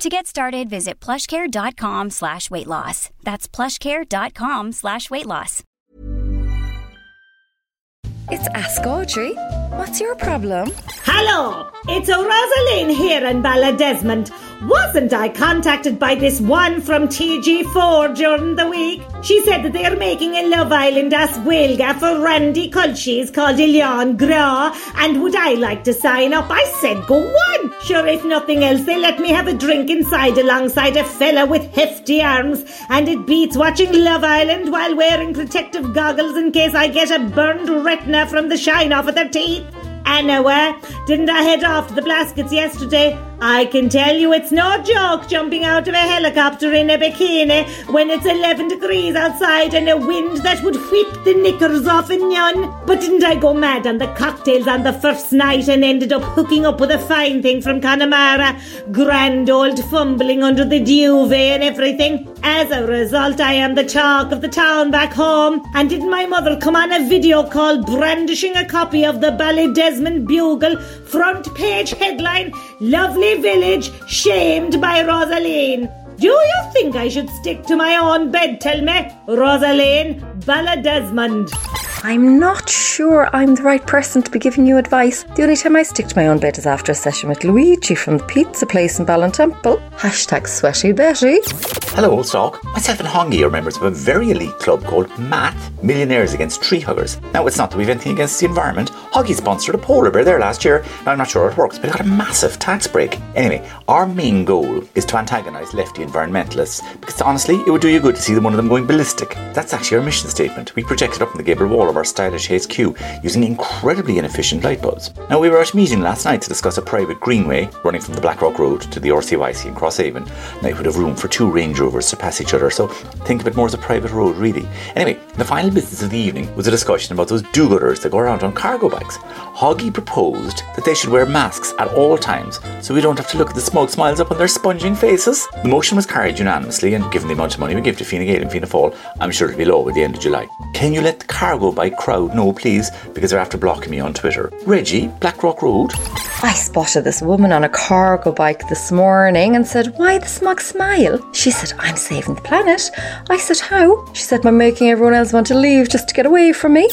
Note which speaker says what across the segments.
Speaker 1: To get started, visit plushcare.com slash weight loss. That's plushcare.com slash weight loss.
Speaker 2: It's Ask Audrey. What's your problem?
Speaker 3: Hello, it's Rosaline here in Ballydesmond. Wasn't I contacted by this one from TG4 during the week? She said that they're making a Love Island as Gaeilge for Randy Culchies called Oileán Grá, and would I like to sign up? I said go on. Sure, if nothing else, they let me have a drink inside alongside a fella with hefty arms, and it beats watching Love Island while wearing protective goggles in case I get a burned retina from the shine off of their teeth. Anyway, didn't I head off to the Blaskets yesterday? I can tell you it's no joke jumping out of a helicopter in a bikini when it's 11 degrees outside and a wind that would whip the knickers off a nun. But didn't I go mad on the cocktails on the first night and ended up hooking up with a fine thing from Connemara? Grand old fumbling under the duvet and everything. As a result, I am the talk of the town back home. And didn't my mother come on a video call brandishing a copy of the Ballydesmond Bugle front page headline? Lovely village shamed by Rosaline. Do you think I should stick to my own bed, tell me? Rosaline Ballydesmond.
Speaker 2: I'm not sure I'm the right person to be giving you advice. The only time I stick to my own bed is after a session with Luigi from the pizza place in Ballintemple. Hashtag sweaty Betty.
Speaker 4: Hello, old stock. Myself and Hongi are members of a very elite club called MATH, Millionaires Against Tree Huggers. Now, it's not that we've anything against the environment. Hongi sponsored a polar bear there last year. Now, I'm not sure it works, but it got a massive tax break. Anyway, our main goal is to antagonise lefty environmentalists because honestly, it would do you good to see one of them going ballistic. That's actually our mission statement. We project it up on the gable wall of our stylish HQ using incredibly inefficient light bulbs. Now, we were at a meeting last night to discuss a private greenway running from the Blackrock Road to the RCYC in Crosshaven. Now, it would have room for two Range Rovers to pass each other, so think of it more as a private road, really. Anyway, the final business of the evening was a discussion about those do gooders that go around on cargo bikes. Hoggy proposed that they should wear masks at all times so we don't have to look at the smug smiles up on their sponging faces. The motion was carried unanimously, and given the amount of money we give to Fine Gael and Fianna Fáil, I'm sure it'll be low by the end of July. Can you let the cargo bike crowd know, please? Because they're after blocking me on Twitter. Reggie, Blackrock Road.
Speaker 2: I spotted this woman on a cargo bike this morning and said, Why the smug smile? She said, I'm saving the planet. I said, How? She said, I'm making everyone else want to leave just to get away from me.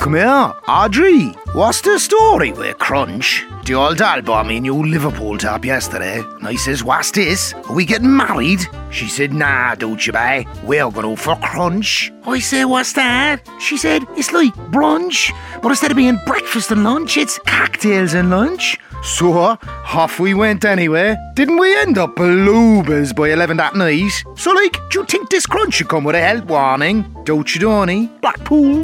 Speaker 5: Come here, Audrey. What's the story with Crunch? The old Al me new Liverpool top yesterday. And I says, What's this? Are we getting married? She said, Nah, don't you, bay? We're going for Crunch. I say, What's that? She said, It's like brunch. But instead of being breakfast and lunch, it's cocktails and lunch. So, off we went anyway. Didn't we end up bloobers by 11 that night? So, like, do you think this crunch should come with a health warning? Don't you, Donny? Blackpool.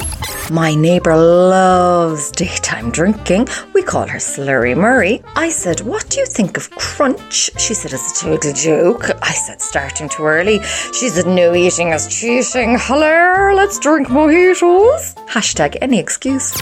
Speaker 2: My neighbour loves daytime drinking. We call her Slurry Murray. I said, What do you think of crunch? She said, It's a total joke. I said, Starting too early. She said, No eating is cheating. Hello, let's drink mojitos. Hashtag any excuse.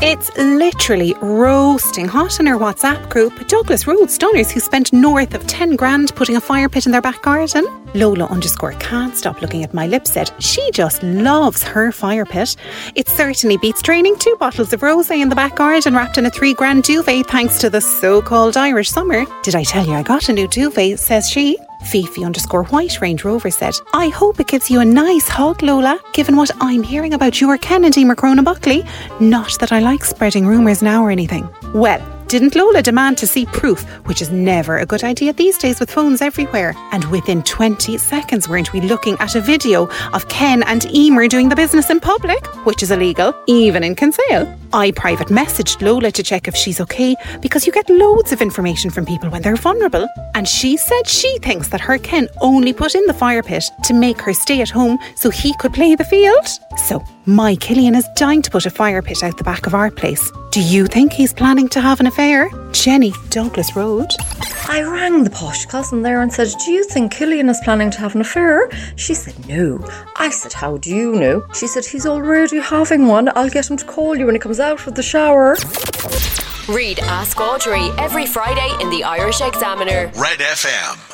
Speaker 6: It's literally roasting hot in our WhatsApp group. Douglas Road Stoners who spent north of 10 grand putting a fire pit in their back garden. Lola underscore can't stop looking at my lip said she just loves her fire pit. It certainly beats training two bottles of rosé in the back garden wrapped in a three grand duvet thanks to the so-called Irish summer. Did I tell you I got a new duvet, says she. Fifi underscore White Range Rover said, I hope it gives you a nice hug, Lola, given what I'm hearing about your Kennedy Macrona Buckley. Not that I like spreading rumours now or anything. Well, didn't Lola demand to see proof, which is never a good idea these days with phones everywhere? And within 20 seconds, weren't we looking at a video of Ken and Emer doing the business in public, which is illegal, even in Kinsale? I private messaged Lola to check if she's okay because you get loads of information from people when they're vulnerable. And she said she thinks that her Ken only put in the fire pit to make her stay at home so he could play the field. So, my Killian is dying to put a fire pit out the back of our place. Do you think he's planning to have an affair? Jenny, Douglas Road.
Speaker 2: I rang the posh cousin there and said, Do you think Killian is planning to have an affair? She said, No. I said, How do you know? She said, He's already having one. I'll get him to call you when he comes out of the shower.
Speaker 7: Read Ask Audrey every Friday in the Irish Examiner.
Speaker 8: Red FM.